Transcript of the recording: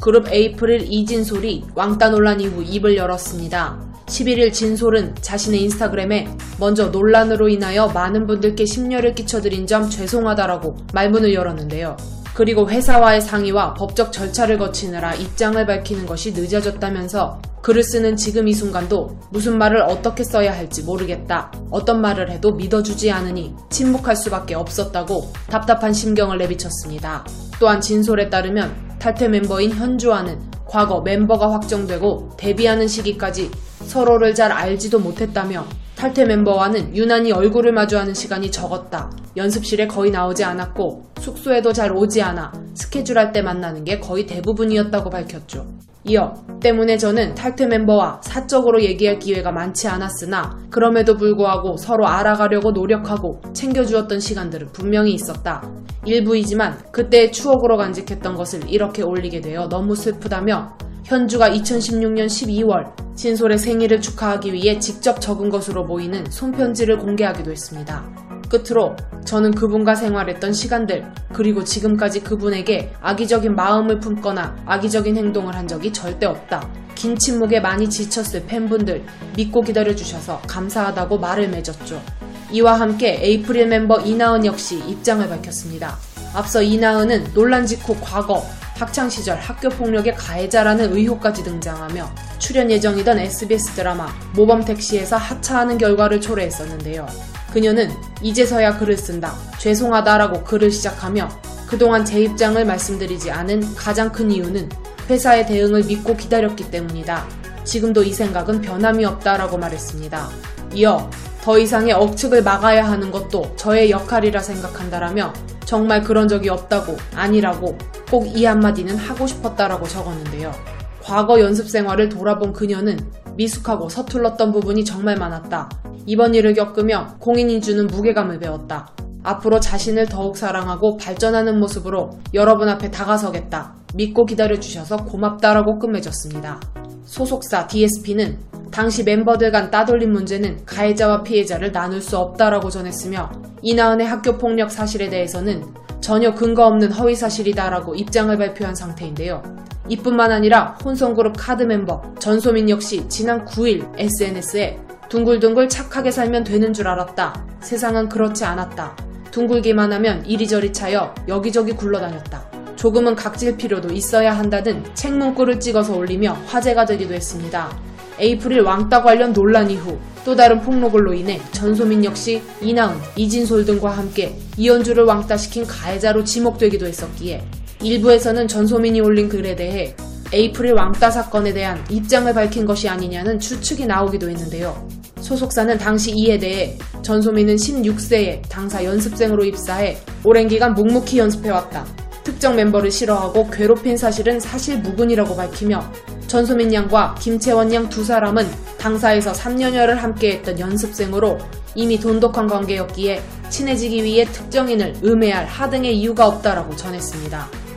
그룹 에이프릴 이진솔이 왕따 논란 이후 입을 열었습니다. 11일 진솔은 자신의 인스타그램에 먼저 논란으로 인하여 많은 분들께 심려를 끼쳐드린 점 죄송하다라고 말문을 열었는데요. 그리고 회사와의 상의와 법적 절차를 거치느라 입장을 밝히는 것이 늦어졌다면서 글을 쓰는 지금 이 순간도 무슨 말을 어떻게 써야 할지 모르겠다. 어떤 말을 해도 믿어주지 않으니 침묵할 수밖에 없었다고 답답한 심경을 내비쳤습니다. 또한 진솔에 따르면 탈퇴 멤버인 현주와는 과거 멤버가 확정되고 데뷔하는 시기까지 서로를 잘 알지도 못했다며 탈퇴 멤버와는 유난히 얼굴을 마주하는 시간이 적었다. 연습실에 거의 나오지 않았고 숙소에도 잘 오지 않아 스케줄 할 때 만나는 게 거의 대부분이었다고 밝혔죠. 이어 때문에 저는 탈퇴 멤버와 사적으로 얘기할 기회가 많지 않았으나 그럼에도 불구하고 서로 알아가려고 노력하고 챙겨주었던 시간들은 분명히 있었다. 일부이지만 그때의 추억으로 간직했던 것을 이렇게 올리게 되어 너무 슬프다며 현주가 2016년 12월 진솔의 생일을 축하하기 위해 직접 적은 것으로 보이는 손편지를 공개하기도 했습니다. 끝으로 저는 그분과 생활했던 시간들, 그리고 지금까지 그분에게 악의적인 마음을 품거나 악의적인 행동을 한 적이 절대 없다. 긴 침묵에 많이 지쳤을 팬분들, 믿고 기다려주셔서 감사하다고 말을 맺었죠. 이와 함께 에이프릴 멤버 이나은 역시 입장을 밝혔습니다. 앞서 이나은은 논란 직후 과거 학창시절 학교폭력의 가해자라는 의혹까지 등장하며 출연 예정이던 SBS 드라마 모범택시에서 하차하는 결과를 초래했었는데요. 그녀는 이제서야 글을 쓴다. 죄송하다라고 글을 시작하며 그동안 제 입장을 말씀드리지 않은 가장 큰 이유는 회사의 대응을 믿고 기다렸기 때문이다. 지금도 이 생각은 변함이 없다라고 말했습니다. 이어 더 이상의 억측을 막아야 하는 것도 저의 역할이라 생각한다라며 정말 그런 적이 없다고 아니라고 꼭 이 한마디는 하고 싶었다라고 적었는데요. 과거 연습 생활을 돌아본 그녀는 미숙하고 서툴렀던 부분이 정말 많았다. 이번 일을 겪으며 공인이 주는 무게감을 배웠다. 앞으로 자신을 더욱 사랑하고 발전하는 모습으로 여러분 앞에 다가서겠다. 믿고 기다려주셔서 고맙다라고 끝맺었습니다. 소속사 DSP는 당시 멤버들 간 따돌림 문제는 가해자와 피해자를 나눌 수 없다라고 전했으며 이나은의 학교 폭력 사실에 대해서는 전혀 근거 없는 허위 사실이다라고 입장을 발표한 상태인데요. 이뿐만 아니라 혼성그룹 카드 멤버 전소민 역시 지난 9일 SNS에 둥글둥글 착하게 살면 되는 줄 알았다. 세상은 그렇지 않았다. 둥글기만 하면 이리저리 차여 여기저기 굴러다녔다. 조금은 각질 필요도 있어야 한다는 책 문구를 찍어서 올리며 화제가 되기도 했습니다. 에이프릴 왕따 관련 논란 이후 또 다른 폭로글로 인해 전소민 역시 이나은, 이진솔 등과 함께 이현주를 왕따시킨 가해자로 지목되기도 했었기에 일부에서는 전소민이 올린 글에 대해 에이프릴 왕따 사건에 대한 입장을 밝힌 것이 아니냐는 추측이 나오기도 했는데요. 소속사는 당시 이에 대해 전소민은 16세에 당사 연습생으로 입사해 오랜 기간 묵묵히 연습해왔다. 특정 멤버를 싫어하고 괴롭힌 사실은 사실 무근이라고 밝히며 전소민 양과 김채원 양 두 사람은 당사에서 3년여를 함께했던 연습생으로 이미 돈독한 관계였기에 친해지기 위해 특정인을 음해할 하등의 이유가 없다라고 전했습니다.